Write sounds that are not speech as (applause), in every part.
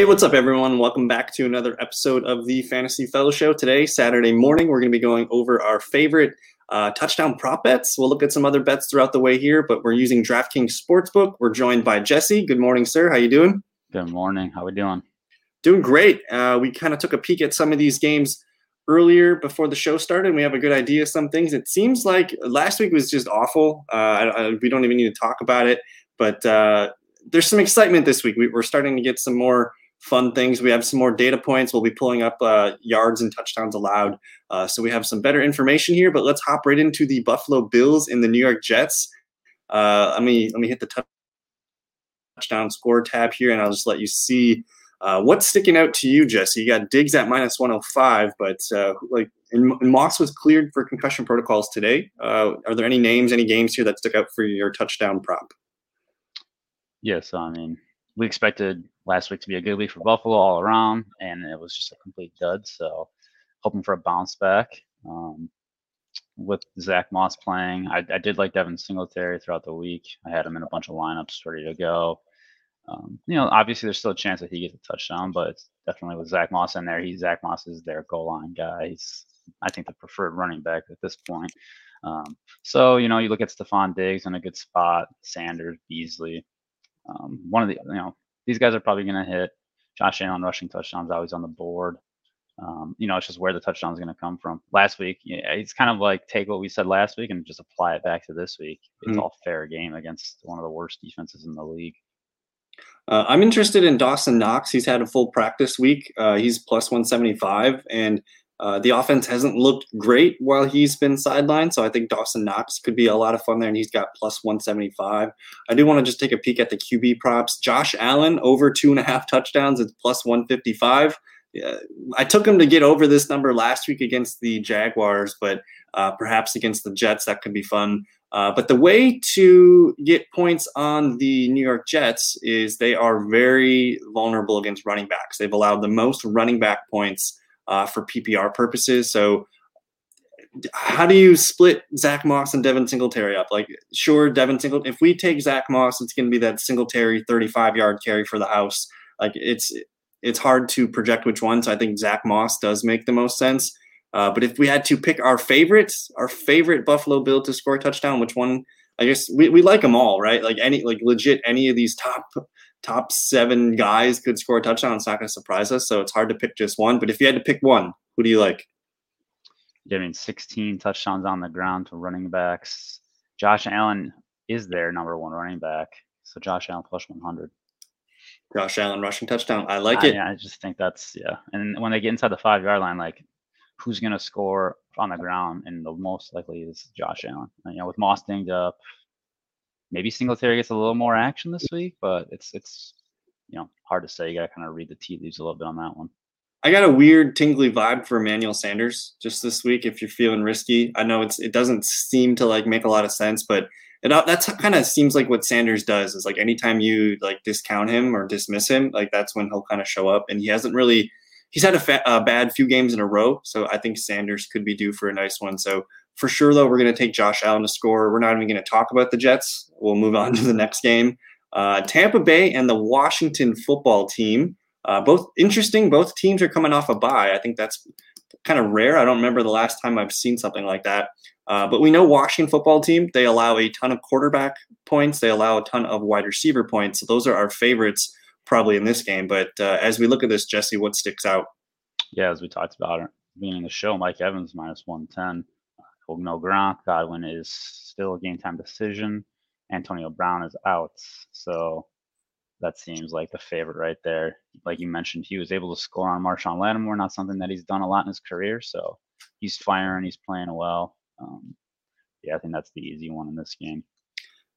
Hey, what's up, everyone? Welcome back to another episode of the Fantasy Fellow Show. Today, Saturday morning, we're going to be going over our favorite uh, touchdown prop bets. We'll look at some other bets throughout the way here, but we're using DraftKings Sportsbook. We're joined by Jesse. Good morning, sir. How you doing? Good morning. How we doing? Doing great. Uh, we kind of took a peek at some of these games earlier before the show started, and we have a good idea of some things. It seems like last week was just awful. Uh, I, I, we don't even need to talk about it, but uh, there's some excitement this week. We, are starting to get some more fun things. We have some more data points. We'll be pulling up uh, yards and touchdowns allowed. Uh, so we have some better information here. But let's hop right into the Buffalo Bills and the New York Jets. Uh, let me let me hit the touchdown score tab here, and I'll just let you see uh, what's sticking out to you, Jesse. You got Diggs at minus 105, but uh, like and, Moss was cleared for concussion protocols today. Uh, are there any names, any games here that stuck out for your touchdown prop? Yes, I mean we expected last week to be a good week for Buffalo all around, and it was just a complete dud. So, hoping for a bounce back. Um, with Zack Moss playing, I, I, did like Devin Singletary throughout the week. I had him in a bunch of lineups ready to go. Um, you know, obviously there's still a chance that he gets a touchdown, but definitely with Zack Moss in there, he's Zack Moss is their goal line guy. He's I think the preferred running back at this point. Um, so you know, you look at Stefon Diggs in a good spot, Sanders, Beasley. Um, one of the you know these guys are probably going to hit. Josh Allen rushing touchdowns always on the board. Um, you know, it's just where the touchdown is going to come from. Last week, yeah, it's kind of like take what we said last week and just apply it back to this week. It's mm all fair game against one of the worst defenses in the league. Uh, I'm interested in Dawson Knox. He's had a full practice week. Uh, he's plus 175, and uh, the offense hasn't looked great while he's been sidelined, so I think Dawson Knox could be a lot of fun there, and he's got plus 175. I do want to just take a peek at the QB props. Josh Allen over two and a half touchdowns is plus 155. Yeah, I took him to get over this number last week against the Jaguars, but uh, perhaps against the Jets that could be fun. Uh, but the way to get points on the New York Jets is they are very vulnerable against running backs. They've allowed the most running back points uh, for PPR purposes. So, how do you split Zack Moss and Devin Singletary up? Like, sure, Devin Singletary. If we take Zack Moss, it's going to be that Singletary 35 yard carry for the house. Like, it's it's hard to project which one. So I think Zack Moss does make the most sense. Uh, but if we had to pick our favorites, our favorite Buffalo Bill to score a touchdown, which one? I guess we, we like them all, right? Like any, like legit, any of these top top seven guys could score a touchdown. It's not going to surprise us. So it's hard to pick just one. But if you had to pick one, who do you like? Yeah, I mean, 16 touchdowns on the ground to running backs. Josh Allen is their number one running back. So Josh Allen plus 100. Josh Allen rushing touchdown. I like it. Yeah, I just think that's yeah. And when they get inside the five yard line, like who's going to score on the ground? And the most likely is Josh Allen. And, you know, with Moss dinged up, maybe Singletary gets a little more action this week, but it's it's you know hard to say. You got to kind of read the tea leaves a little bit on that one. I got a weird tingly vibe for Emmanuel Sanders just this week. If you're feeling risky, I know it's it doesn't seem to like make a lot of sense, but it uh, that's kind of seems like what Sanders does is like anytime you like discount him or dismiss him, like that's when he'll kind of show up. And he hasn't really he's had a, fa- a bad few games in a row, so I think Sanders could be due for a nice one. So for sure, though, we're going to take Josh Allen to score. We're not even going to talk about the Jets. We'll move on (laughs) to the next game. Uh, Tampa Bay and the Washington football team. Uh, both interesting. Both teams are coming off a bye. I think that's kind of rare. I don't remember the last time I've seen something like that. Uh, but we know Washington football team, they allow a ton of quarterback points, they allow a ton of wide receiver points. So those are our favorites probably in this game. But uh, as we look at this, Jesse, what sticks out? Yeah, as we talked about being in the show, Mike Evans minus 110. No Grant. Godwin is still a game time decision. Antonio Brown is out. So that seems like the favorite right there. Like you mentioned, he was able to score on Marshon Lattimore, not something that he's done a lot in his career. So he's firing, he's playing well. Um, yeah, I think that's the easy one in this game.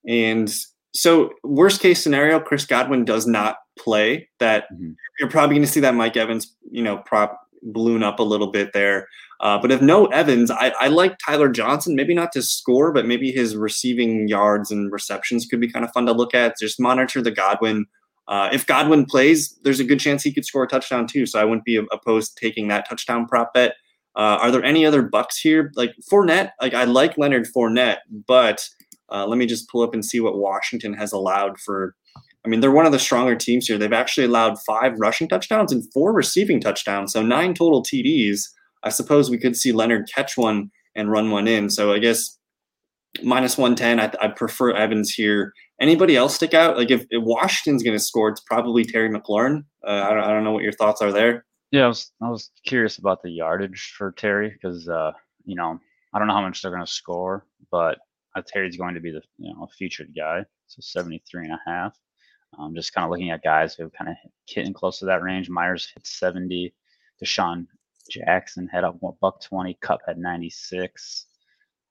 And so, worst case scenario, Chris Godwin does not play. That mm-hmm. you're probably going to see that Mike Evans, you know, prop balloon up a little bit there. Uh, but if no Evans, I, I, like Tyler Johnson. Maybe not to score, but maybe his receiving yards and receptions could be kind of fun to look at. Just monitor the Godwin. Uh, if Godwin plays, there's a good chance he could score a touchdown too. So I wouldn't be opposed to taking that touchdown prop bet. Uh, are there any other bucks here? Like Fournette, like I like Leonard Fournette, but uh, let me just pull up and see what Washington has allowed for I mean, they're one of the stronger teams here. They've actually allowed five rushing touchdowns and four receiving touchdowns, so nine total TDs. I suppose we could see Leonard catch one and run one in. So I guess minus 110, I, I prefer Evans here. Anybody else stick out? Like if, if Washington's going to score, it's probably Terry McLaurin. Uh, I, don't, I don't know what your thoughts are there. Yeah, I was, I was curious about the yardage for Terry because, uh, you know, I don't know how much they're going to score, but uh, Terry's going to be the you know featured guy, so 73 and a half. Um, just kind of looking at guys who kind of hitting close to that range. Myers hit 70. DeSean Jackson had up buck 20. Kupp had 96.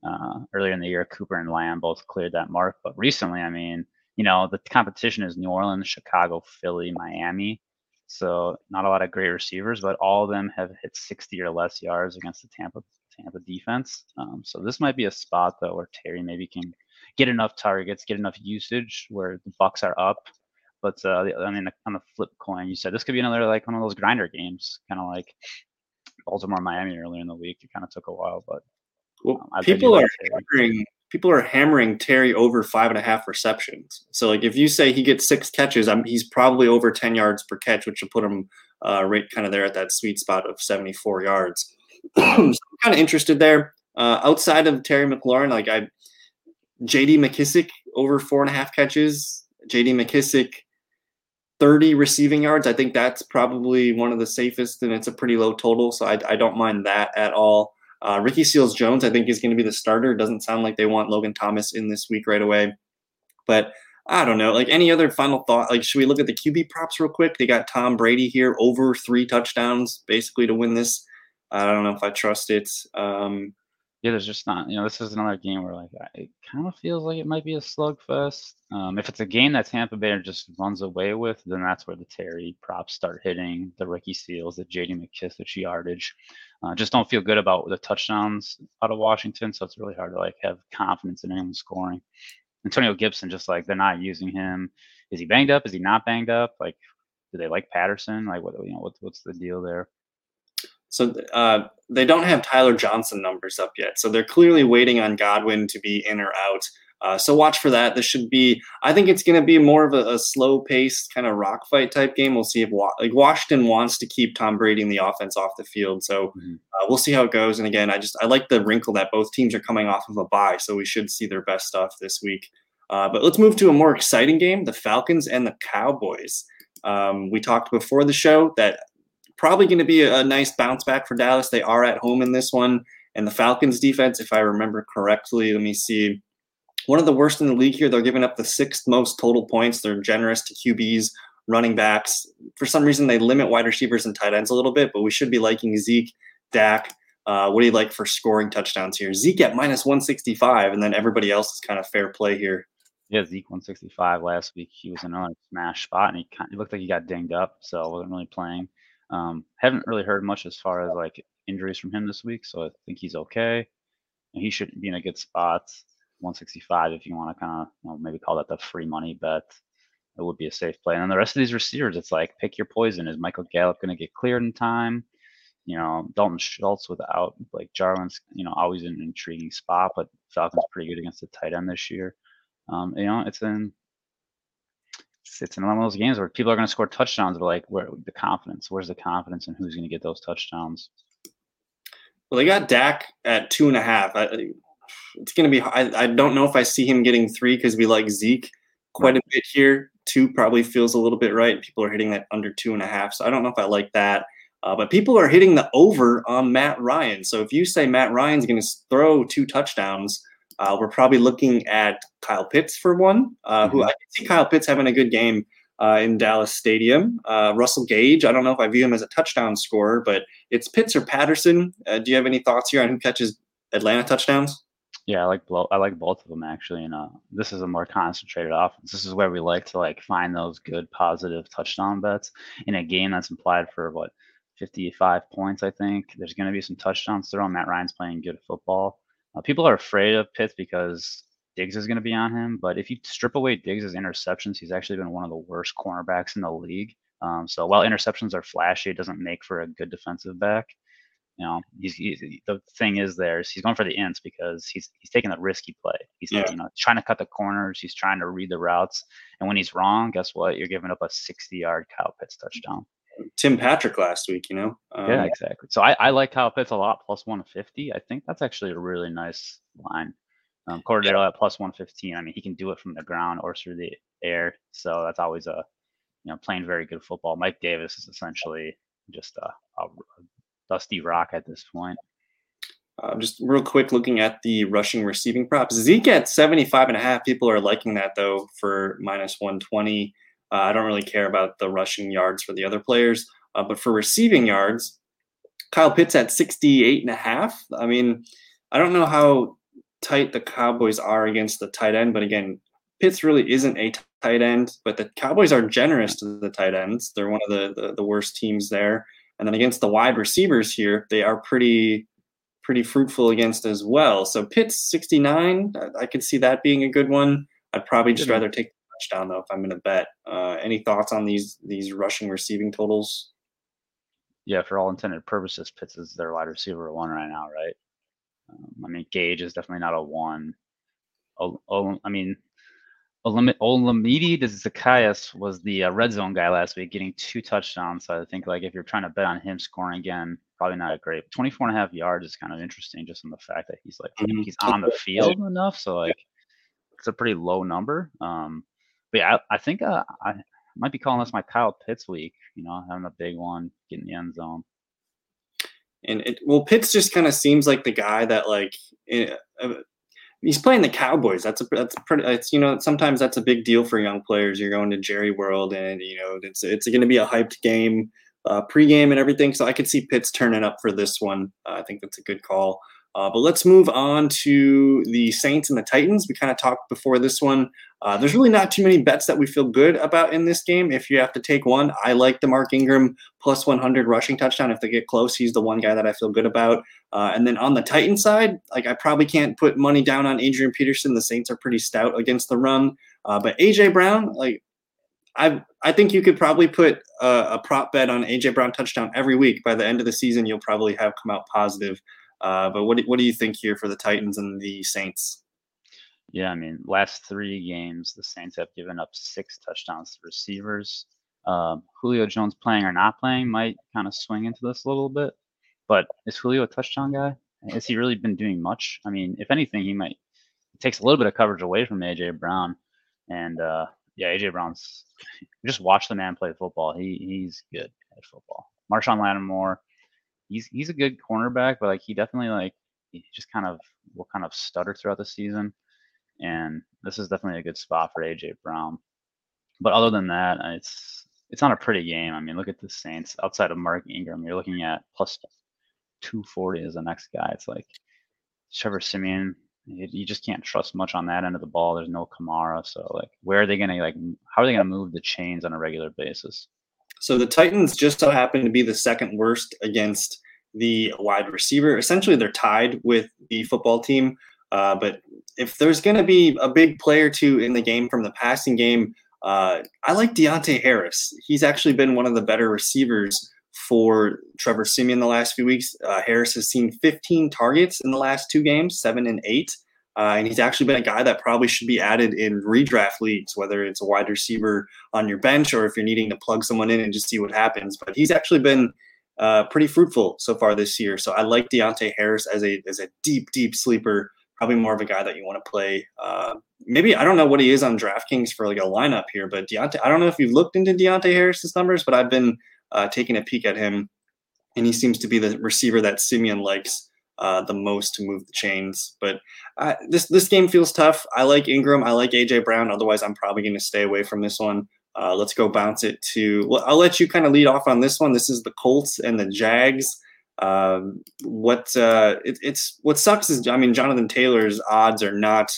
Uh, earlier in the year, Cooper and Lamb both cleared that mark. But recently, I mean, you know, the competition is New Orleans, Chicago, Philly, Miami. So not a lot of great receivers, but all of them have hit 60 or less yards against the Tampa Tampa defense. Um, so this might be a spot though where Terry maybe can get enough targets, get enough usage where the Bucks are up. But uh, I mean, on the flip coin, you said this could be another like one of those grinder games, kind of like Baltimore Miami earlier in the week. It kind of took a while, but well, um, people are hammering, people are hammering Terry over five and a half receptions. So like if you say he gets six catches, I'm, he's probably over ten yards per catch, which will put him uh, right kind of there at that sweet spot of seventy four yards. (clears throat) so I'm kind of interested there. Uh, outside of Terry McLaurin, like I, J.D. McKissic over four and a half catches. J.D. McKissic 30 receiving yards. I think that's probably one of the safest, and it's a pretty low total, so I, I don't mind that at all. Uh, Ricky Seals Jones, I think, is going to be the starter. Doesn't sound like they want Logan Thomas in this week right away, but I don't know. Like any other final thought? Like, should we look at the QB props real quick? They got Tom Brady here over three touchdowns, basically to win this. I don't know if I trust it. Um, yeah, there's just not. You know, this is another game where like it kind of feels like it might be a slugfest. Um, if it's a game that Tampa Bay just runs away with, then that's where the Terry props start hitting the Ricky Seals, the J.D. McKissic yardage. Uh, just don't feel good about the touchdowns out of Washington, so it's really hard to like have confidence in anyone scoring. Antonio Gibson, just like they're not using him. Is he banged up? Is he not banged up? Like, do they like Patterson? Like, what you know, what, what's the deal there? So uh, they don't have Tyler Johnson numbers up yet. So they're clearly waiting on Godwin to be in or out. Uh, so watch for that. This should be, I think it's going to be more of a, a slow paced kind of rock fight type game. We'll see if like Washington wants to keep Tom Brady and the offense off the field. So mm-hmm. uh, we'll see how it goes. And again, I just, I like the wrinkle that both teams are coming off of a bye. So we should see their best stuff this week. Uh, but let's move to a more exciting game the Falcons and the Cowboys. Um, we talked before the show that probably going to be a, a, nice bounce back for Dallas. They are at home in this one. And the Falcons defense, if I remember correctly, let me see. One of the worst in the league here. They're giving up the sixth most total points. They're generous to QBs, running backs. For some reason, they limit wide receivers and tight ends a little bit, but we should be liking Zeke, Dak. Uh, what do you like for scoring touchdowns here? Zeke at minus 165, and then everybody else is kind of fair play here. Yeah, Zeke 165 last week. He was in another smash spot, and he, kind of, he looked like he got dinged up, so wasn't really playing. Um, haven't really heard much as far as like injuries from him this week, so I think he's okay. And he should be in a good spot. 165 if you want to kind of you know, maybe call that the free money bet. It would be a safe play. And then the rest of these receivers, it's like pick your poison. Is Michael Gallup going to get cleared in time? You know, Dalton Schultz without like Jarwin's, you know, always an intriguing spot, but Falcons pretty good against the tight end this year. Um, you know, it's in it's in one of those games where people are going to score touchdowns, but like, where the confidence? Where's the confidence and who's going to get those touchdowns? Well, they got Dak at two and a half. I, it's going to be. I, I don't know if I see him getting three because we like Zeke quite a bit here. Two probably feels a little bit right. People are hitting that under two and a half, so I don't know if I like that. Uh, but people are hitting the over on Matt Ryan. So if you say Matt Ryan's going to throw two touchdowns, uh, we're probably looking at Kyle Pitts for one, uh, mm-hmm. who I can see Kyle Pitts having a good game uh, in Dallas Stadium. Uh, Russell Gage, I don't know if I view him as a touchdown scorer, but it's Pitts or Patterson. Uh, do you have any thoughts here on who catches Atlanta touchdowns? Yeah, I like both. I like both of them actually. And uh, this is a more concentrated offense. This is where we like to like find those good positive touchdown bets in a game that's implied for what 55 points. I think there's going to be some touchdowns thrown. Matt Ryan's playing good football. Uh, people are afraid of Pitts because Diggs is going to be on him. But if you strip away Diggs' interceptions, he's actually been one of the worst cornerbacks in the league. Um, so while interceptions are flashy, it doesn't make for a good defensive back. You know, he's, he's the thing is there is he's going for the ints because he's he's taking the risky play. He's Yeah. you know trying to cut the corners. He's trying to read the routes, and when he's wrong, guess what? You're giving up a 60-yard Kyle Pitts touchdown. Tim Patrick last week, you know. Um, yeah, exactly. So I, I like Kyle Pitts a lot, plus 150. I think that's actually a really nice line. Um, Cordarrelle at plus 115. I mean, he can do it from the ground or through the air. So that's always a, you know, playing very good football. Mike Davis is essentially just a, a dusty rock at this point. Uh, just real quick, looking at the rushing receiving props. Zeke at 75 and a half. People are liking that though for minus 120. Uh, I don't really care about the rushing yards for the other players, uh, but for receiving yards, Kyle Pitts at 68 and a half. I mean, I don't know how tight the Cowboys are against the tight end, but again, Pitts really isn't a tight end, but the Cowboys are generous to the tight ends. They're one of the, the, the worst teams there. And then against the wide receivers here, they are pretty pretty fruitful against as well. So Pitts 69, I, I could see that being a good one. I'd probably just rather take touchdown though if I'm going to bet. Uh, any thoughts on these these rushing receiving totals? Yeah, for all intended purposes, Pitts is their wide receiver one right now, right? Um, I mean, Gage is definitely not a one. I mean, Olam- Olamide Zaccheaus was the uh, red zone guy last week, getting two touchdowns. So I think like if you're trying to bet on him scoring again, probably not a great. 24 and a half yards is kind of interesting, just in the fact that he's like Mhm. he's on the field enough. So like it's a pretty low number. Um, but yeah, I, I think uh, I might be calling this my Kyle Pitts week. You know, having a big one, getting the end zone. And it well, Pitts just kind of seems like the guy that like eh, uh, he's playing the Cowboys. That's a that's pretty. It's you know sometimes that's a big deal for young players. You're going to Jerry World, and you know it's it's going to be a hyped game, uh, pregame and everything. So I could see Pitts turning up for this one. Uh, I think that's a good call. Uh, but let's move on to the Saints and the Titans. We kind of talked before this one. Uh, there's really not too many bets that we feel good about in this game. If you have to take one, I like the Mark Ingram plus 100 rushing touchdown. If they get close, he's the one guy that I feel good about. Uh, and then on the Titan side, like I probably can't put money down on Adrian Peterson. The Saints are pretty stout against the run. Uh, but AJ Brown, like I, I think you could probably put a, a prop bet on AJ Brown touchdown every week. By the end of the season, you'll probably have come out positive. Uh, but what do, what do you think here for the Titans and the Saints? Yeah, I mean, last three games, the Saints have given up six touchdowns to receivers. Um, Julio Jones playing or not playing might kind of swing into this a little bit. But is Julio a touchdown guy? Has he really been doing much? I mean, if anything, he might takes a little bit of coverage away from AJ Brown. And uh, yeah, AJ Brown's (laughs) just watch the man play football. He he's good at football. Marshon Lattimore, he's he's a good cornerback, but like he definitely like he just kind of will kind of stutter throughout the season. And this is definitely a good spot for AJ Brown. But other than that, it's it's not a pretty game. I mean, look at the Saints. Outside of Mark Ingram, you're looking at plus 240 as the next guy. It's like Trevor Siemian. You, you just can't trust much on that end of the ball. There's no Kamara, so like, where are they gonna like? How are they gonna move the chains on a regular basis? So the Titans just so happen to be the second worst against the wide receiver. Essentially, they're tied with the football team. Uh, but if there's going to be a big player two in the game from the passing game, uh, I like Deonte Harris. He's actually been one of the better receivers for Trevor Siemian the last few weeks. Uh, Harris has seen 15 targets in the last two games, seven and eight. Uh, and he's actually been a guy that probably should be added in redraft leagues, whether it's a wide receiver on your bench or if you're needing to plug someone in and just see what happens. But he's actually been uh, pretty fruitful so far this year. So I like Deonte Harris as a as a deep, deep sleeper. Probably more of a guy that you want to play. Uh, maybe I don't know what he is on DraftKings for like a lineup here, but Deonte. I don't know if you've looked into Deonte Harris's numbers, but I've been uh, taking a peek at him, and he seems to be the receiver that Siemian likes uh, the most to move the chains. But uh, this this game feels tough. I like Ingram. I like AJ Brown. Otherwise, I'm probably going to stay away from this one. Uh, let's go bounce it to. Well, I'll let you kind of lead off on this one. This is the Colts and the Jags. Um, what uh, it, it's what sucks is I mean Jonathan Taylor's odds are not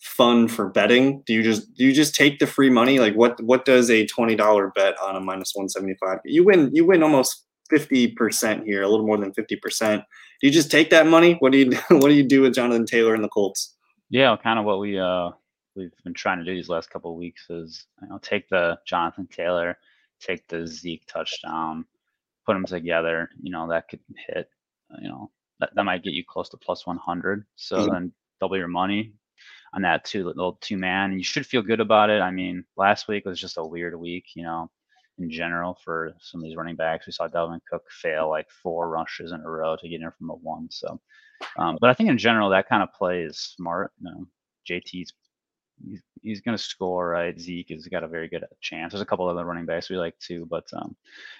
fun for betting. Do you just do you just take the free money? Like what what does a twenty dollar bet on a minus one seventy five? You win you win almost fifty percent here, a little more than fifty percent. Do you just take that money? What do you (laughs) what do you do with Jonathan Taylor and the Colts? Yeah, kind of what we uh we've been trying to do these last couple of weeks is you know take the Jonathan Taylor, take the Zeke touchdown, put them together. You know that could hit you know that, that might get you close to plus 100. So Mhm. then double your money on that two little two man. And You should feel good about it. I mean, last week was just a weird week, you know, in general for some of these running backs. We saw Dalvin Cook fail like four rushes in a row to get in from a one. So, um, but I think in general that kind of play is smart. You know, JT's he's, he's going to score, right? Zeke has got a very good chance. There's a couple other running backs we like too, but um,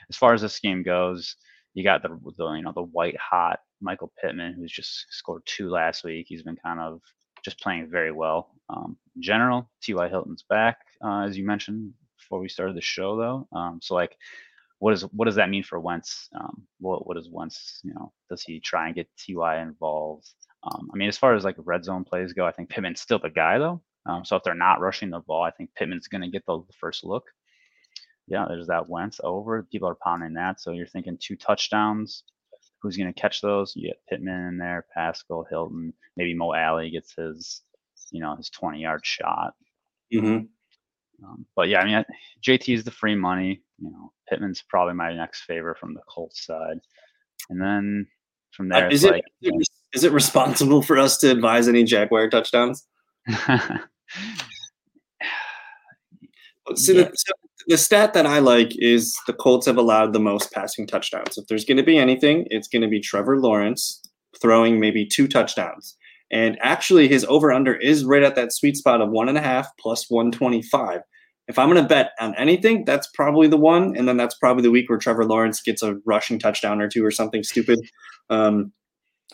as far as this game goes, you got the, the you know the white hot Michael Pittman who's just scored two last week. He's been kind of just playing very well. Um, in general, T.Y. Hilton's back, uh, as you mentioned before we started the show, though. Um, so like, what is what does that mean for Wentz? Um, what what does Wentz, you know, does he try and get Ty involved? Um, I mean, as far as like red zone plays go, I think Pittman's still the guy though. Um, so if they're not rushing the ball, I think Pittman's going to get the, the first look. Yeah, there's that Wentz over. People are pounding that. So you're thinking two touchdowns. Who's going to catch those? You get Pittman in there, Pascal, Hilton. Maybe Mo Alley gets his, you know, his 20 yard shot. Mm-hmm. Um, but yeah, I mean, JT is the free money. You know, Pittman's probably my next favorite from the Colts side, and then from there, uh, is, it, like, is, it, is it responsible for us to advise any Jaguar touchdowns? So, Yeah. the, so the stat that I like is the Colts have allowed the most passing touchdowns. If there's going to be anything, it's going to be Trevor Lawrence throwing maybe two touchdowns. And actually, his over under is right at that sweet spot of one and a half plus 125. If I'm going to bet on anything, that's probably the one. And then that's probably the week where Trevor Lawrence gets a rushing touchdown or two or something stupid. Um,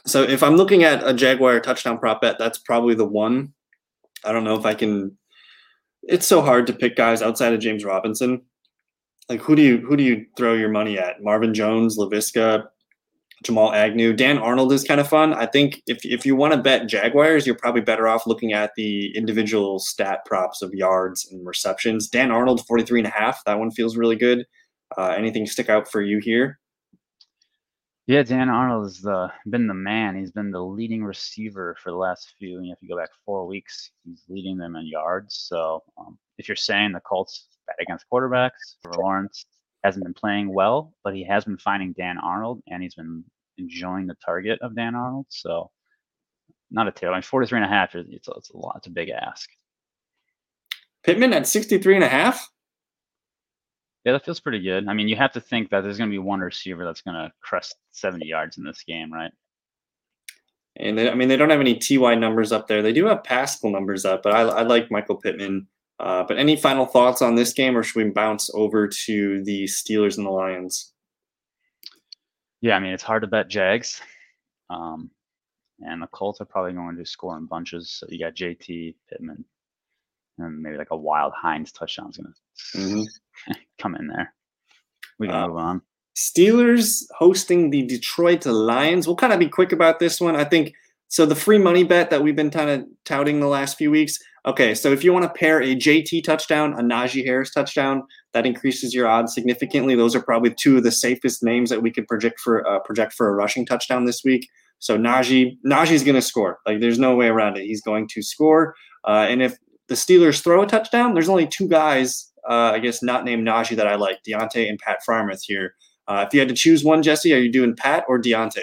so if I'm looking at a Jaguar touchdown prop bet, that's probably the one. I don't know if I can it's so hard to pick guys outside of James Robinson. Like who do you who do you throw your money at? Marvin Jones, Laviska, Jamal Agnew, Dan Arnold is kind of fun. I think if if you want to bet Jaguars, you're probably better off looking at the individual stat props of yards and receptions. Dan Arnold 43 and a half. That one feels really good. Uh, anything stick out for you here? Yeah, Dan Arnold has been the man. He's been the leading receiver for the last few. And if you go back four weeks, he's leading them in yards. So um, if you're saying the Colts bet against quarterbacks, Lawrence hasn't been playing well, but he has been finding Dan Arnold, and he's been enjoying the target of Dan Arnold. So not a terrible. I mean, 43 and a half, it's, it's a lot. It's a big ask. Pittman at 63 and a half. Yeah, that feels pretty good. I mean, you have to think that there's going to be one receiver that's going to crest 70 yards in this game, right? And they, I mean, they don't have any TY numbers up there. They do have Pascal numbers up, but I, I like Michael Pittman. Uh, but any final thoughts on this game, or should we bounce over to the Steelers and the Lions? Yeah, I mean, it's hard to bet Jags. Um, and the Colts are probably going to score in bunches. So you got JT, Pittman, and maybe like a wild Hines touchdown is going to Mm-hmm. (laughs) come in there. We can Uh, move on. Steelers hosting the Detroit Lions. We'll kind of be quick about this one. I think so. The free money bet that we've been kind of touting the last few weeks. Okay, so if you want to pair a JT touchdown, a Najee Harris touchdown, that increases your odds significantly. Those are probably two of the safest names that we could project for uh, project for a rushing touchdown this week. So Najee, Najee's going to score. Like there's no way around it. He's going to score. Uh, and if the Steelers throw a touchdown, there's only two guys, uh, I guess, not named Najee that I like, Diontae and Pat Freiermuth here. Uh, if you had to choose one, Jesse, are you doing Pat or Diontae?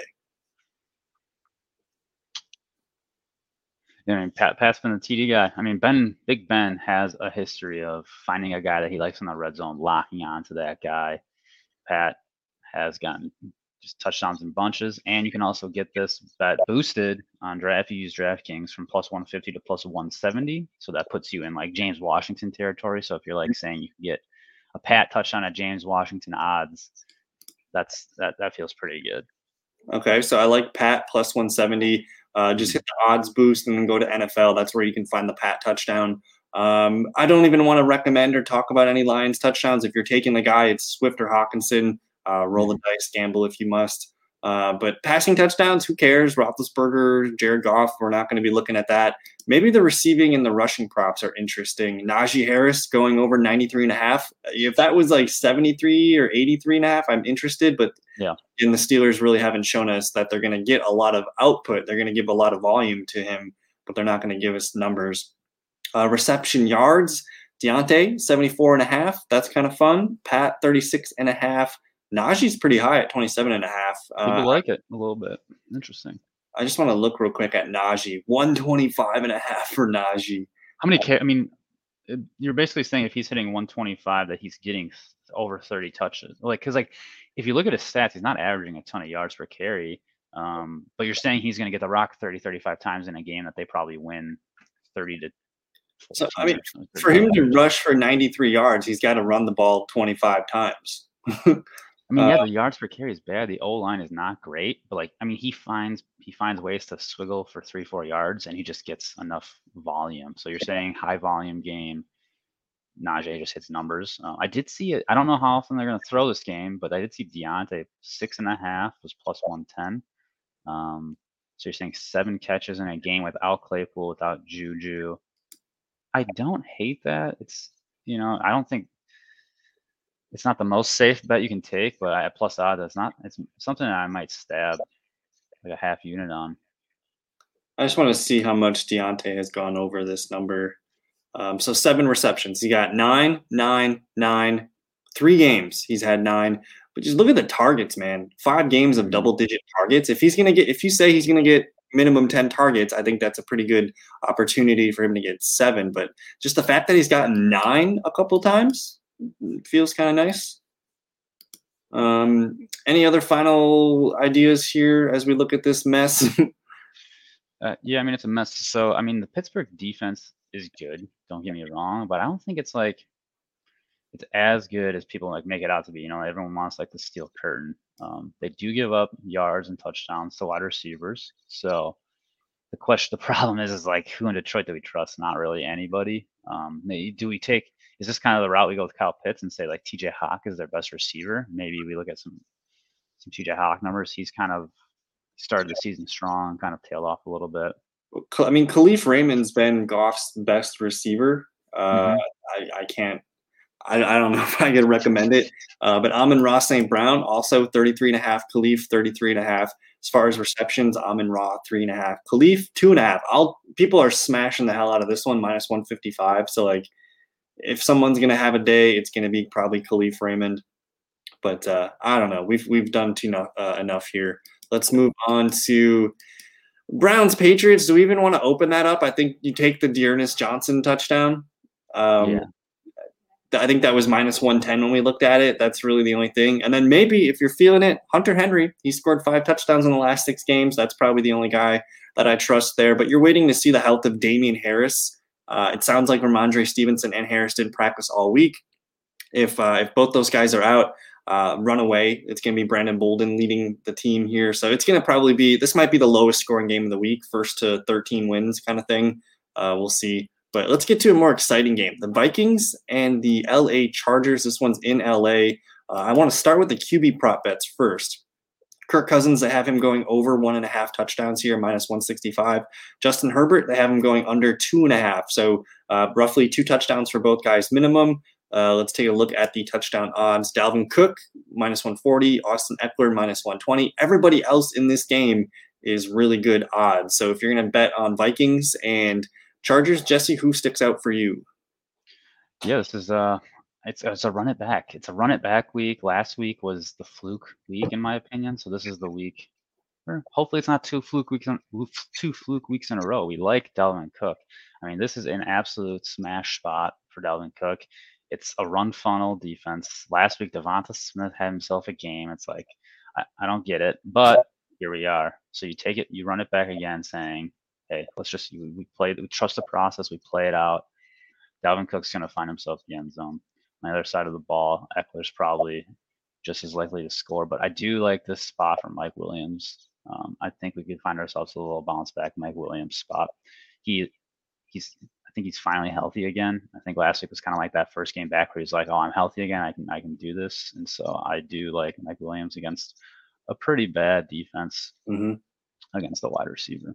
I mean, Pat, Pat's been the TD guy. I mean, Ben, Big Ben has a history of finding a guy that he likes in the red zone, locking onto that guy. Pat has gotten just touchdowns in bunches, and you can also get this bet boosted on draft. if You use DraftKings from plus 150 to plus 170, so that puts you in like James Washington territory. So if you're like saying you can get a Pat touchdown at James Washington odds, that's that that feels pretty good. Okay, so I like Pat plus 170. Uh, just hit the odds boost and then go to NFL. That's where you can find the Pat touchdown. Um, I don't even want to recommend or talk about any Lions touchdowns. If you're taking the guy, it's Swift or Hockenson. Uh, roll the dice, gamble if you must. Uh, but passing touchdowns, who cares? Roethlisberger, Jared Goff, we're not going to be looking at that. Maybe the receiving and the rushing props are interesting. Najee Harris going over 93 and a half. If that was like 73 or 83 and a half, I'm interested. But Yeah. and the Steelers really haven't shown us that they're going to get a lot of output. They're going to give a lot of volume to him, but they're not going to give us numbers. Uh, reception yards, Diontae, 74 and a half. That's kind of fun. Pat, 36 and a half. Najee's pretty high at 27 and a half. People uh, like it a little bit. Interesting. I just want to look real quick at Najee. 125 and a half for Najee. How many? I mean, you're basically saying if he's hitting 125 that he's getting over 30 touches. Like, because like if you look at his stats, he's not averaging a ton of yards per carry. Um, but you're saying he's going to get the rock 30, 35 times in a game that they probably win 30 to. So I mean, for him to rush for 93 yards, he's got to run the ball 25 times. (laughs) I mean, yeah, uh, the yards per carry is bad. The O line is not great, but like, I mean, he finds he finds ways to swiggle for three, four yards, and he just gets enough volume. So you're saying high volume game. Najee just hits numbers. Uh, I did see it. I don't know how often they're going to throw this game, but I did see Diontae six and a half was plus one ten. Um, so you're saying seven catches in a game without Claypool, without Juju. I don't hate that. It's you know I don't think it's not the most safe bet you can take, but at plus odds, it's not. It's something I might stab like a half unit on. I just want to see how much Diontae has gone over this number. Um, so seven receptions. He got nine, nine, nine, three games. He's had nine. But just look at the targets, man. Five games of mm-hmm. double digit targets. If he's gonna get, if you say he's gonna get minimum 10 targets, I think that's a pretty good opportunity for him to get seven. But just the fact that he's gotten nine a couple times, feels kind of nice. Um, any other final ideas here as we look at this mess? (laughs) uh, yeah, I mean it's a mess. So I mean the Pittsburgh defense is good. Don't get me wrong, but I don't think it's like it's as good as people like make it out to be. You know, everyone wants like the steel curtain. Um, they do give up yards and touchdowns to wide receivers. So the question, (laughs) the problem is, is like who in Detroit do we trust? Not really anybody. Um, do we take is this kind of the route we go with Kyle Pitts and say like TJ Hawk is their best receiver? Maybe we look at some some TJ Hawk numbers. He's kind of started the season strong, kind of tailed off a little bit. I mean, Kalif Raymond's been Goff's best receiver. Uh, mm-hmm. I, I can't I, I, don't (laughs) know if I could recommend it. Uh, but Amon Ross St. Brown, also 33 and a half. Kalif, 33 and a half. As far as receptions, Amon-Ra, three and a half. Kalif, two and a half. I'll people are smashing the hell out of this one, minus 155. So like if someone's going to have a day, it's going to be probably Kalif Raymond. But uh, I don't know. We've we've done too no, uh, enough here. Let's move on to Browns Patriots. Do we even want to open that up? I think you take the D'Ernest Johnson touchdown. Um, yeah. I think that was minus 110 when we looked at it. That's really the only thing. And then maybe if you're feeling it, Hunter Henry, he scored five touchdowns in the last six games. That's probably the only guy that I trust there. But you're waiting to see the health of Damien Harris. Uh, it sounds like Rhamondre Stevenson and Harris didn't practice all week. If uh, if both those guys are out, uh, run away. It's going to be Brandon Bolden leading the team here. So it's going to probably be this might be the lowest scoring game of the week, first to 13 wins kind of thing. Uh, we'll see. But let's get to a more exciting game: the Vikings and the LA Chargers. This one's in LA. Uh, I want to start with the QB prop bets first. Kirk Cousins, they have him going over one and a half touchdowns here, minus 165. Justin Herbert, they have him going under two and a half. So uh, roughly two touchdowns for both guys minimum. Uh, let's take a look at the touchdown odds. Dalvin Cook, minus 140. Austin Ekeler, minus 120. Everybody else in this game is really good odds. So if you're going to bet on Vikings and Chargers, Jesse, who sticks out for you? Yeah, this is uh it's, uh, it's a run it back. It's a run it back week. Last week was the fluke week, in my opinion. So this is the week. Hopefully, it's not two fluke weeks, in, two fluke weeks in a row. We like Dalvin Cook. I mean, this is an absolute smash spot for Dalvin Cook. It's a run funnel defense. Last week, Devonta Smith had himself a game. It's like I, I don't get it, but here we are. So you take it, you run it back again, saying, "Hey, let's just we, play, we trust the process, we play it out." Dalvin Cook's going to find himself the end zone on the other side of the ball, Ekeler's probably just as likely to score. But I do like this spot for Mike Williams. Um, I think we could find ourselves a little bounce back Mike Williams spot. He he's I think he's finally healthy again. I think last week was kind of like that first game back where he's like, "Oh, I'm healthy again. I can I can do this." And so I do like Mike Williams against a pretty bad defense mm-hmm. against the wide receiver.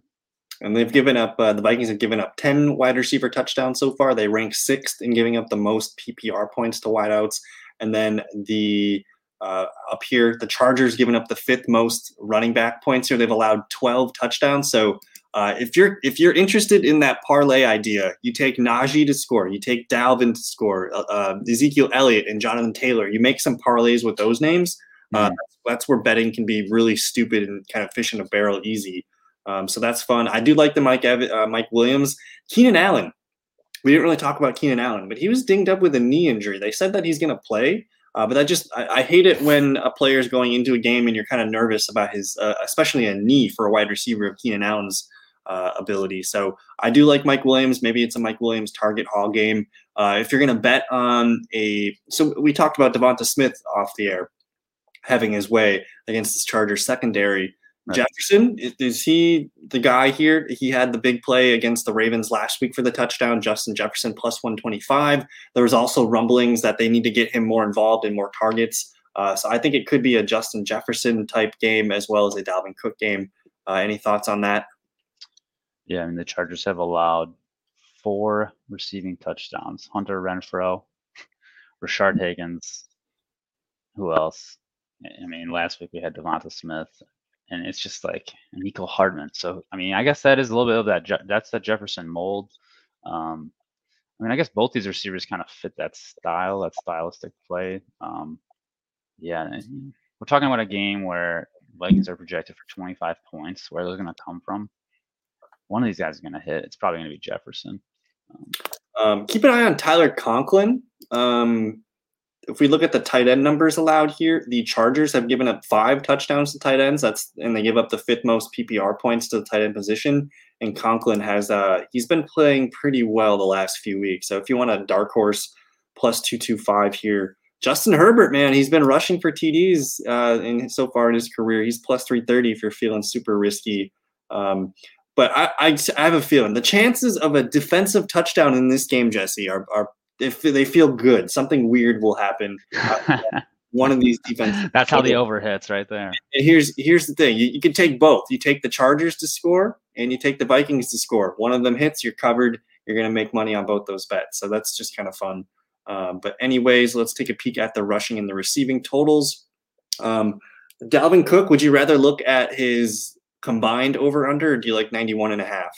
And they've given up, uh, the Vikings have given up 10 wide receiver touchdowns so far. They rank sixth in giving up the most PPR points to wideouts. And then the uh, up here, the Chargers giving up the fifth most running back points here. They've allowed 12 touchdowns. So uh, if you're if you're interested in that parlay idea, you take Najee to score, you take Dalvin to score, uh, uh Ezekiel Elliott and Jonathan Taylor. You make some parlays with those names. Uh, that's, that's where betting can be really stupid and kind of fish in a barrel easy. Um, so that's fun. I do like the Mike Ev- uh, Mike Williams, Keenan Allen. We didn't really talk about Keenan Allen, but he was dinged up with a knee injury. They said that he's going to play, uh, but I just I, I, hate it when a player is going into a game and you're kind of nervous about his, uh, especially a knee for a wide receiver of Keenan Allen's uh, ability. So I do like Mike Williams. Maybe it's a Mike Williams target haul game. Uh, if you're going to bet on a, so we talked about Devonta Smith off the air having his way against this Chargers secondary. Jefferson is he the guy here? He had the big play against the Ravens last week for the touchdown. Justin Jefferson plus 125. There was also rumblings that they need to get him more involved in more targets. Uh, so I think it could be a Justin Jefferson type game as well as a Dalvin Cook game. Uh, any thoughts on that? Yeah, I mean the Chargers have allowed four receiving touchdowns. Hunter Renfrow, (laughs) Rashard Higgins. Who else? I mean, last week we had Devonta Smith, and it's just like Mecole Hardman. So I mean, I guess that is a little bit of that. Je- that's the Jefferson mold. Um, I mean, I guess both these receivers kind of fit that style, that stylistic play. Um, yeah, we're talking about a game where Vikings are projected for 25 points. Where they're going to come from? One of these guys is going to hit. It's probably going to be Jefferson. Um, um, keep an eye on Tyler Conklin. Um, if we look at the tight end numbers allowed here, the Chargers have given up five touchdowns to tight ends. That's and they give up the fifth most PPR points to the tight end position. And Conklin has uh he's been playing pretty well the last few weeks. So if you want a dark horse plus two two five here, Justin Herbert, man, he's been rushing for TDs uh, in so far in his career. He's plus three thirty if you're feeling super risky. Um, but I, I, I have a feeling the chances of a defensive touchdown in this game, Jesse, are are if they feel good, something weird will happen. (laughs) one of these defenses. (laughs) That's how the over hits right there. And here's here's the thing: you, you can take both. You take the Chargers to score, and you take the Vikings to score. One of them hits, you're covered. You're going to make money on both those bets. So that's just kind of fun. Um, but anyways, let's take a peek at the rushing and the receiving totals. Um, Dalvin Cook, would you rather look at his combined over under, or do you like 91 and a half?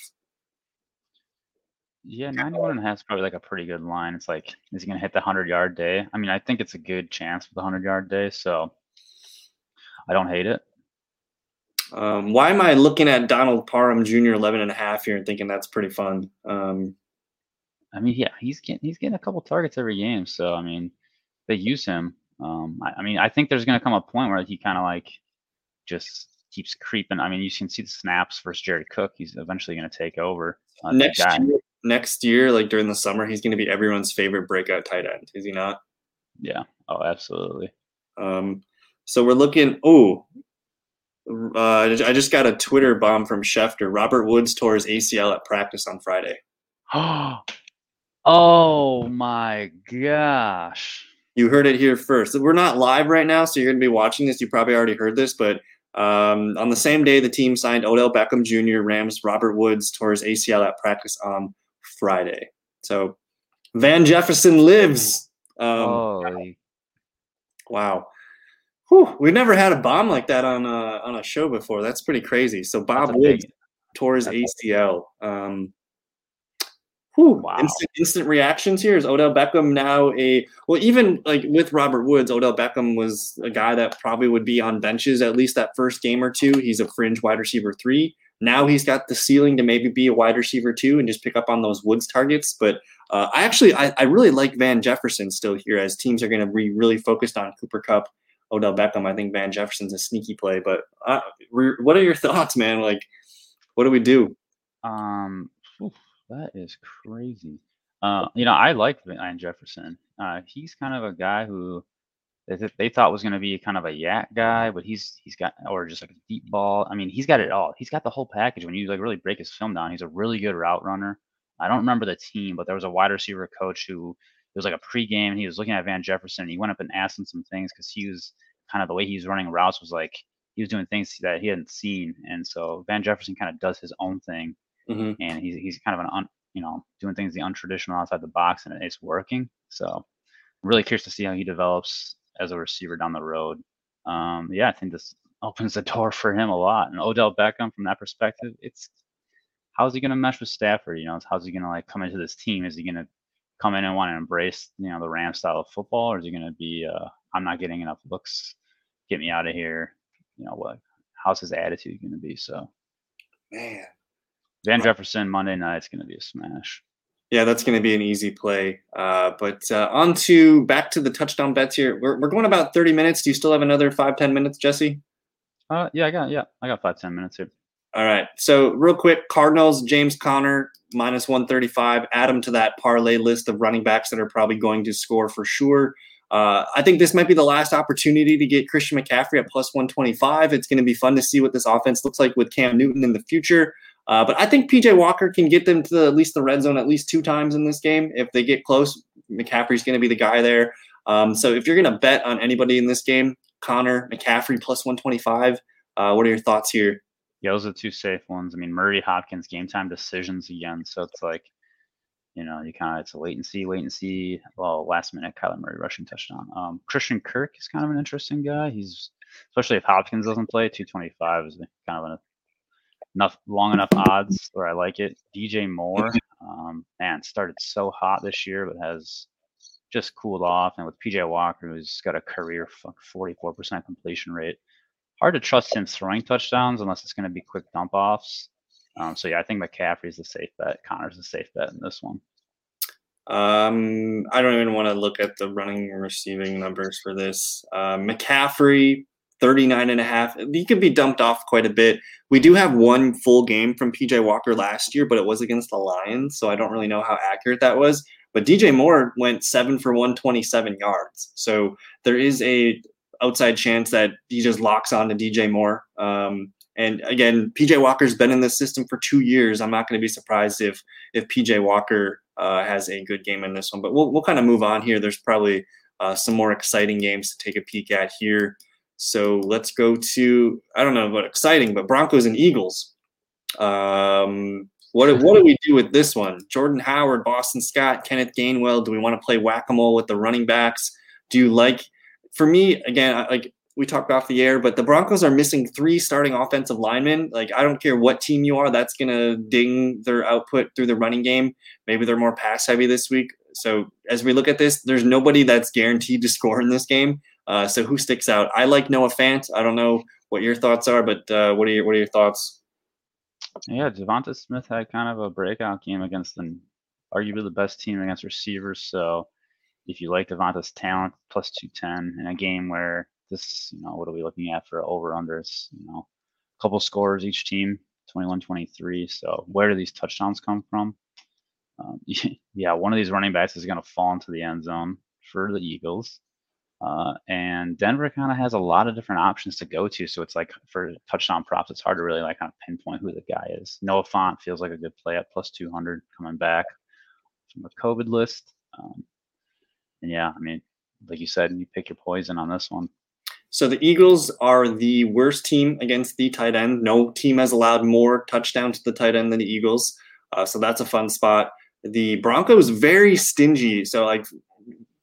Yeah, 91 and a half is probably like a pretty good line. It's like, is he going to hit the 100 yard day? I mean, I think it's a good chance for the 100 yard day. So I don't hate it. Um, why am I looking at Donald Parham Jr. 11 and a half here and thinking that's pretty fun? Um, I mean, yeah, he's getting he's getting a couple targets every game. So I mean, they use him. Um, I, I mean, I think there's going to come a point where he kind of like just keeps creeping. I mean, you can see the snaps versus Jared Cook. He's eventually going to take over. Uh, next year, next year, like during the summer, he's going to be everyone's favorite breakout tight end. Is he not? Yeah. Oh, absolutely. Um, so we're looking. Oh, uh, I just got a Twitter bomb from Schefter. Robert Woods tore his ACL at practice on Friday. (gasps) oh my gosh! You heard it here first. We're not live right now, so you're going to be watching this. You probably already heard this, but um, on the same day, the team signed Odell Beckham Jr. Rams Robert Woods tore his ACL at practice on Friday. So Van Jefferson lives. Um, wow. Whew, we've never had a bomb like that on a, on a show before. That's pretty crazy. So Bob Woods tore his ACL. Um, Whew, wow. Instant, instant reactions here is Odell Beckham now a well even like with Robert Woods, Odell Beckham was a guy that probably would be on benches at least that first game or two. He's a fringe wide receiver three. Now he's got the ceiling to maybe be a wide receiver too and just pick up on those Woods targets. But uh, I actually I, I really like Van Jefferson still here as teams are going to be really focused on Cooper Kupp, Odell Beckham. I think Van Jefferson's a sneaky play. But uh, what are your (laughs) thoughts, man? Like, what do we do? Um, that is crazy. Uh, you know, I like Van Jefferson. Uh, he's kind of a guy who they, they thought was going to be kind of a YAC guy, but he's he's got or just like a deep ball. I mean, he's got it all. He's got the whole package. When you like really break his film down, he's a really good route runner. I don't remember the team, but there was a wide receiver coach who it was like a pregame. And he was looking at Van Jefferson. And he went up and asked him some things because he was kind of the way he was running routes was like he was doing things that he hadn't seen, and so Van Jefferson kind of does his own thing mm-hmm. and he's he's kind of an un, you know doing things the untraditional outside the box, and it's working. So I'm really curious to see how he develops as a receiver down the road. Um, yeah, I think this opens the door for him a lot. And Odell Beckham, from that perspective, it's how's he going to mesh with Stafford? You know, how's he going to like come into this team? Is he going to come in and want to embrace you know the Ram style of football, or is he going to be uh, I'm not getting enough looks get me out of here. You know what? How's his attitude going to be? So, man, Van Jefferson Monday night's going to be a smash. Yeah, that's going to be an easy play. Uh, but uh, on to back to the touchdown bets here. We're, we're going about 30 minutes. Do you still have another five ten minutes, Jesse? Uh, yeah, I got yeah, I got five ten minutes here. All right. So real quick, Cardinals, James Conner minus 135. Add him to that parlay list of running backs that are probably going to score for sure. Uh, I think this might be the last opportunity to get Christian McCaffrey at plus 125. It's going to be fun to see what this offense looks like with Cam Newton in the future. Uh, but I think PJ Walker can get them to at least the red zone at least two times in this game. If they get close, McCaffrey's going to be the guy there. Um, so if you're going to bet on anybody in this game, Conner, McCaffrey plus 125. Uh, what are your thoughts here? Yeah, those are two safe ones. I mean, Murray Hopkins game time decisions again. So it's like, you know, you kind of it's a wait and see, wait and see. Well, last minute Kyler Murray rushing touchdown. Um, Christian Kirk is kind of an interesting guy. He's especially if Hopkins doesn't play, 225 is kind of an enough long enough odds where I like it. DJ Moore, um, man, started so hot this year, but has just cooled off. And with PJ Walker, who's got a career 44% completion rate, hard to trust him throwing touchdowns unless it's going to be quick dump offs. Um, so yeah, I think McCaffrey's the safe bet. Conner's the safe bet in this one. Um, I don't even want to look at the running and receiving numbers for this. Uh, McCaffrey 39 and a half. He could be dumped off quite a bit. We do have one full game from PJ Walker last year, but it was against the Lions, so I don't really know how accurate that was. But DJ Moore went seven for 127 yards. So there is a outside chance that he just locks on to DJ Moore. Um, and again, PJ Walker's been in this system for two years. I'm not going to be surprised if if PJ Walker uh, has a good game in this one. But we'll we'll kind of move on here. There's probably uh, some more exciting games to take a peek at here. So let's go to I don't know what exciting, but Broncos and Eagles. Um, what what do we do with this one? Jordan Howard, Boston Scott, Kenneth Gainwell. Do we want to play whack a mole with the running backs? Do you like? For me, again, like we talked off the air, but the Broncos are missing three starting offensive linemen. Like I don't care what team you are, that's gonna ding their output through the running game. Maybe they're more pass heavy this week. So as we look at this, there's nobody that's guaranteed to score in this game. Uh, so who sticks out? I like Noah Fant. I don't know what your thoughts are, but uh, what are your what are your thoughts? Yeah, Devonta Smith had kind of a breakout game against the arguably the best team against receivers. So if you like Devonta's talent, plus two ten in a game where this, you know, what are we looking at for over unders? You know, a couple scores each team, 21-23. So where do these touchdowns come from? Um, (laughs) yeah, one of these running backs is going to fall into the end zone for the Eagles. Uh, and Denver kind of has a lot of different options to go to. So it's like for touchdown props, it's hard to really like kind of pinpoint who the guy is. Noah Fant feels like a good play at plus 200 coming back from the COVID list. Um, and yeah, I mean, like you said, you pick your poison on this one. So the Eagles are the worst team against the tight end. No team has allowed more touchdowns to the tight end than the Eagles. Uh, so that's a fun spot. The Broncos very stingy. So like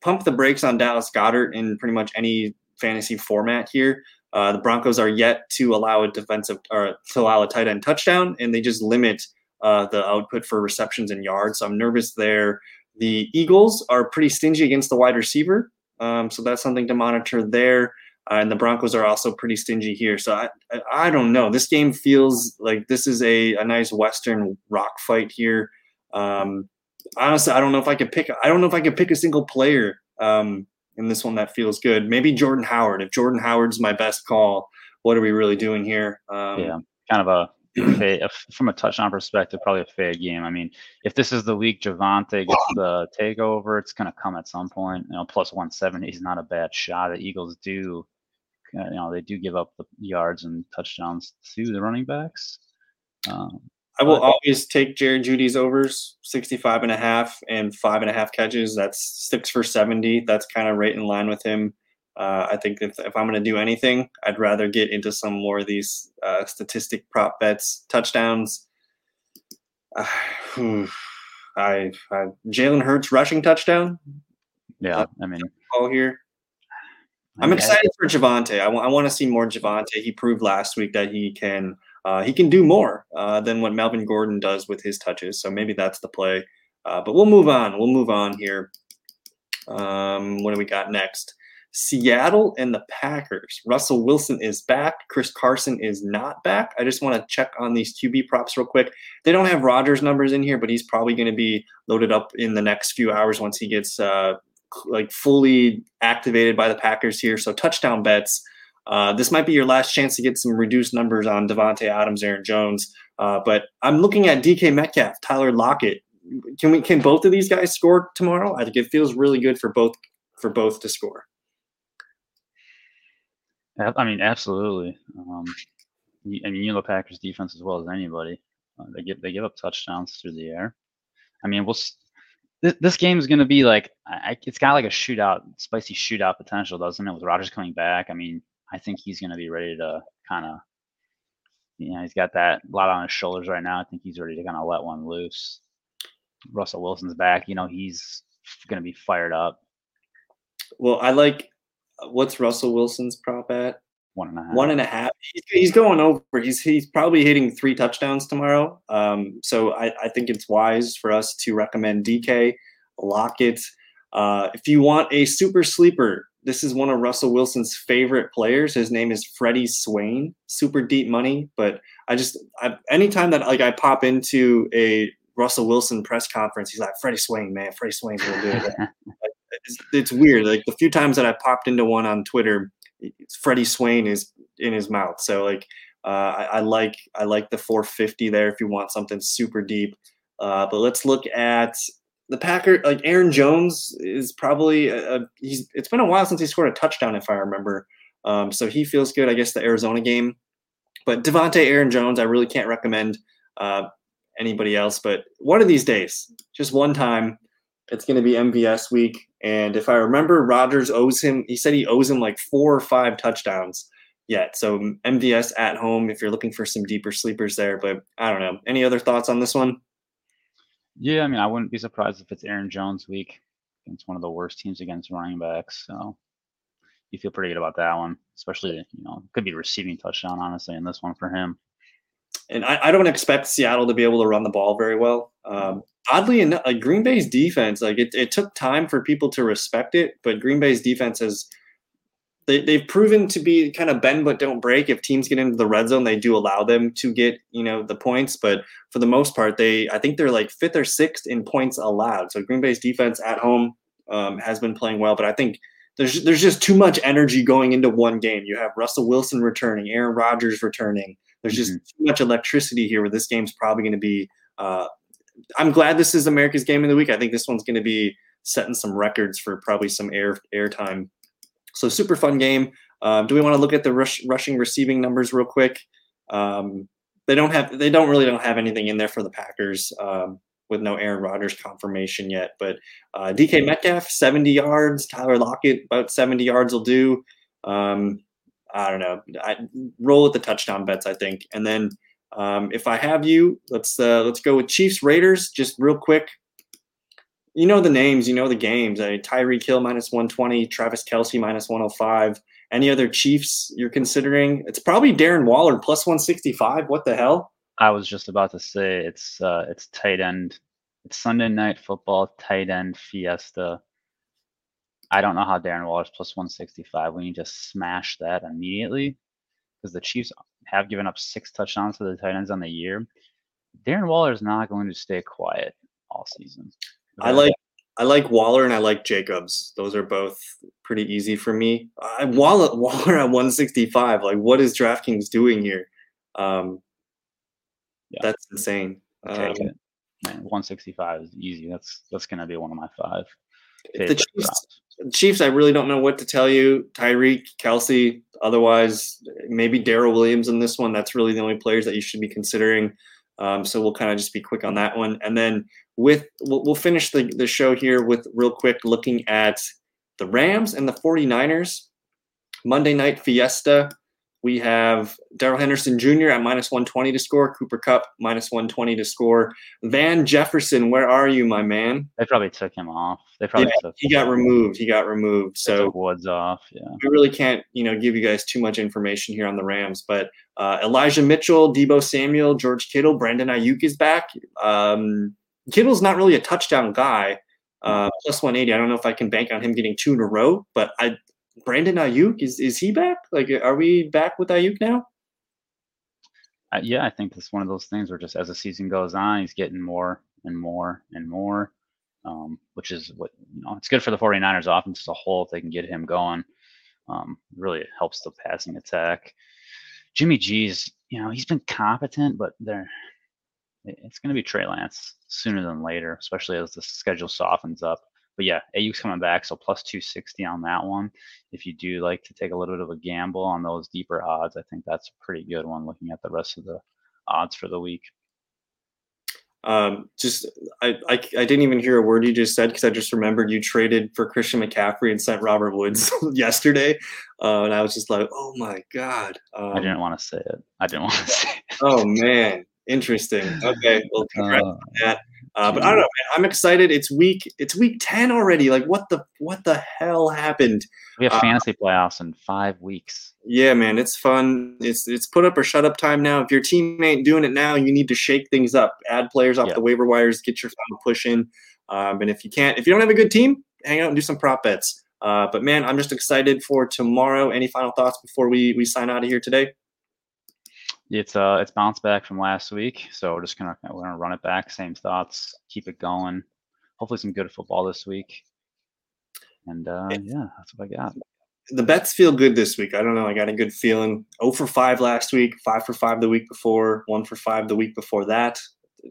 pump the brakes on Dallas Goedert in pretty much any fantasy format here. Uh, the Broncos are yet to allow a defensive or to allow a tight end touchdown, and they just limit uh, the output for receptions and yards. So I'm nervous there. The Eagles are pretty stingy against the wide receiver, um, so that's something to monitor there. Uh, and the Broncos are also pretty stingy here. So I, I, I, don't know. This game feels like this is a, a nice Western rock fight here. Um, honestly, I don't know if I could pick. I don't know if I could pick a single player um, in this one that feels good. Maybe Jordan Howard. If Jordan Howard's my best call, what are we really doing here? Um, yeah, kind of a from a touchdown perspective, probably a fair game. I mean, if this is the week Javonte gets the takeover, it's going to come at some point. You know, plus 170 is not a bad shot. The Eagles do, you know, they do give up the yards and touchdowns to the running backs. Um, I will always take Jerry Jeudy's overs, 65 and a half and five and a half catches. That's six for 70. That's kind of right in line with him. Uh, I think if, if I'm going to do anything, I'd rather get into some more of these uh, statistic prop bets, touchdowns. Uh, (sighs) I, I Jalen Hurts rushing touchdown. Yeah, I mean, all here. I'm excited for Javonte. I, w- I want to see more Javonte. He proved last week that he can uh, he can do more uh, than what Melvin Gordon does with his touches. So maybe that's the play. Uh, but we'll move on. We'll move on here. Um, what do we got next? Seattle and the Packers. Russell Wilson is back. Chris Carson is not back. I just want to check on these QB props real quick. They don't have Rodgers numbers in here, but he's probably going to be loaded up in the next few hours once he gets uh, like fully activated by the Packers here. So touchdown bets. Uh, this might be your last chance to get some reduced numbers on Davante Adams, Aaron Jones. Uh, but I'm looking at DK Metcalf, Tyler Lockett. Can we? Can both of these guys score tomorrow? I think it feels really good for both for both to score. I mean, absolutely. Um, I mean, you know Packers defense as well as anybody. Uh, they give they give up touchdowns through the air. I mean, we'll this, this game is going to be like it's got like a shootout, spicy shootout potential, doesn't it? With Rodgers coming back, I mean, I think he's going to be ready to kind of, you know, he's got that lot on his shoulders right now. I think he's ready to kind of let one loose. Russell Wilson's back. You know, he's going to be fired up. Well, I like what's Russell Wilson's prop at? One and a half. One and a half. He's, going over. He's he's probably hitting three touchdowns tomorrow. Um, so I, I think it's wise for us to recommend DK Lockett. Uh, if you want a super sleeper, this is one of Russell Wilson's favorite players. His name is Freddie Swain. Super deep money, but I just I, anytime that like I pop into a Russell Wilson press conference, he's like Freddie Swain, man, Freddie Swain's gonna do it. (laughs) it's, it's, weird. Like the few times that I popped into one on Twitter, Freddie Swain is in his mouth. So like uh, I, I, like I like the 450 there if you want something super deep. Uh, but let's look at the Packer. Like Aaron Jones is probably a, a, he's. It's been a while since he scored a touchdown, if I remember. Um, so he feels good. I guess the Arizona game. But Davante Aaron Jones, I really can't recommend uh, anybody else. But one of these days, just one time, it's going to be MVS week. And if I remember, Rodgers owes him, he said he owes him like four or five touchdowns yet. So MVS at home if you're looking for some deeper sleepers there. But I don't know. Any other thoughts on this one? Yeah, I mean, I wouldn't be surprised if it's Aaron Jones week against one of the worst teams against running backs. So you feel pretty good about that one, especially, you know, could be receiving touchdown, honestly, in this one for him. And I, I don't expect Seattle to be able to run the ball very well. Um, oddly enough, like Green Bay's defense, like it, it took time for people to respect it, but Green Bay's defense has they, they've proven to be kind of bend but don't break. If teams get into the red zone, they do allow them to get, you know, the points. But for the most part, they I think they're like fifth or sixth in points allowed. So Green Bay's defense at home um, has been playing well, but I think there's there's just too much energy going into one game. You have Russell Wilson returning, Aaron Rodgers returning. There's just mm-hmm. too much electricity here where this game's probably going to be uh, I'm glad this is America's game of the week. I think this one's going to be setting some records for probably some air airtime. So super fun game. Um, do we want to look at the rush, rushing receiving numbers real quick? Um, they don't have they don't really don't have anything in there for the Packers um, with no Aaron Rodgers confirmation yet. But uh, DK Metcalf 70 yards, Tyler Lockett about 70 yards will do. Um, I don't know. I roll with the touchdown bets, I think, and then um, if I have you, let's uh, let's go with Chiefs Raiders. Just real quick. You know the names, you know the games. Uh, Tyreek Hill minus 120, Travis Kelce minus 105. Any other Chiefs you're considering? It's probably Darren Waller plus 165. What the hell? I was just about to say it's uh, it's tight end. It's Sunday night football tight end fiesta. I don't know how Darren Waller's plus 165. We need to smash that immediately because the Chiefs have given up six touchdowns to the tight ends on the year. Darren Waller is not going to stay quiet all season. I like I like Waller and I like Jacobs. Those are both pretty easy for me. I, Waller (laughs) Waller at 165. Like, what is DraftKings doing here? Um, yeah. That's insane. Um, Man, 165 is easy. That's that's going to be one of my five. The Chiefs, Chiefs, I really don't know what to tell you. Tyreek, Kelce, otherwise, maybe Darrel Williams in this one. That's really the only players that you should be considering. Um, so we'll kind of just be quick on that one. And then with we'll, we'll finish the, the show here with real quick looking at the Rams and the 49ers. Monday night fiesta. We have Darrell Henderson Jr. at minus 120 to score, Cooper Kupp minus 120 to score. Van Jefferson, where are you, my man? They probably took him off. They probably yeah, he got removed. He got removed. So Woods off. Yeah, we really can't, you know, give you guys too much information here on the Rams. But uh, Elijah Mitchell, Deebo Samuel, George Kittle, Brandon Aiyuk is back. Um, Kittle's not really a touchdown guy. Uh, plus 180. I don't know if I can bank on him getting two in a row, but I Brandon Aiyuk is is he back? Like, are we back with Aiyuk now? Uh, yeah, I think it's one of those things where just as the season goes on, he's getting more and more and more, um, which is what you know. It's good for the 49ers offense as a whole if they can get him going. Um, really helps the passing attack. Jimmy G's, you know, he's been competent, but they're it's going to be Trey Lance sooner than later, especially as the schedule softens up. But yeah, Aiyuk's coming back, so plus 260 on that one. If you do like to take a little bit of a gamble on those deeper odds, I think that's a pretty good one looking at the rest of the odds for the week. Um, just I, I, I didn't even hear a word you just said because I just remembered you traded for Christian McCaffrey and sent Robert Woods (laughs) yesterday, uh, and I was just like, oh my god. Um, I didn't want to say it. I didn't want to (laughs) say it. Oh man, Interesting. Okay. Well, congrats uh, on that. Uh, but I don't know. Man. I'm excited. It's week. It's week ten already. Like, what the what the hell happened? We have uh, fantasy playoffs in five weeks. Yeah, man, it's fun. It's it's put up or shut up time now. If your team ain't doing it now, you need to shake things up. Add players off the waiver wires. Get your final push in. Um, and if you can't, if you don't have a good team, hang out and do some prop bets. Uh, but man, I'm just excited for tomorrow. Any final thoughts before we we sign out of here today? It's uh it's bounced back from last week, so we're just gonna we're gonna run it back. Same thoughts, keep it going. Hopefully, some good football this week. And uh, yeah, that's what I got. The bets feel good this week. I don't know. I got a good feeling. 0 for 5 last week, 5 for 5 the week before, 1 for 5 the week before that.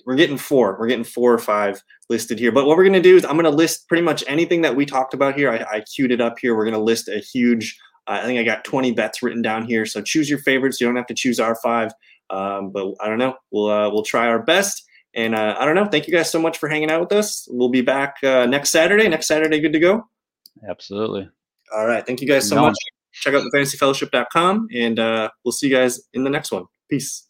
We're getting four. We're getting four or five listed here. But what we're going to do is I'm going to list pretty much anything that we talked about here. I, I queued it up here. We're going to list a huge I think I got 20 bets written down here. So choose your favorites. You don't have to choose our five, um, but I don't know. We'll uh, we'll try our best. And uh, I don't know. Thank you guys so much for hanging out with us. We'll be back uh, next Saturday. Next Saturday, good to go. Absolutely. All right. Thank you guys so no. much. Check out thefantasyfellowship.com, and uh, we'll see you guys in the next one. Peace.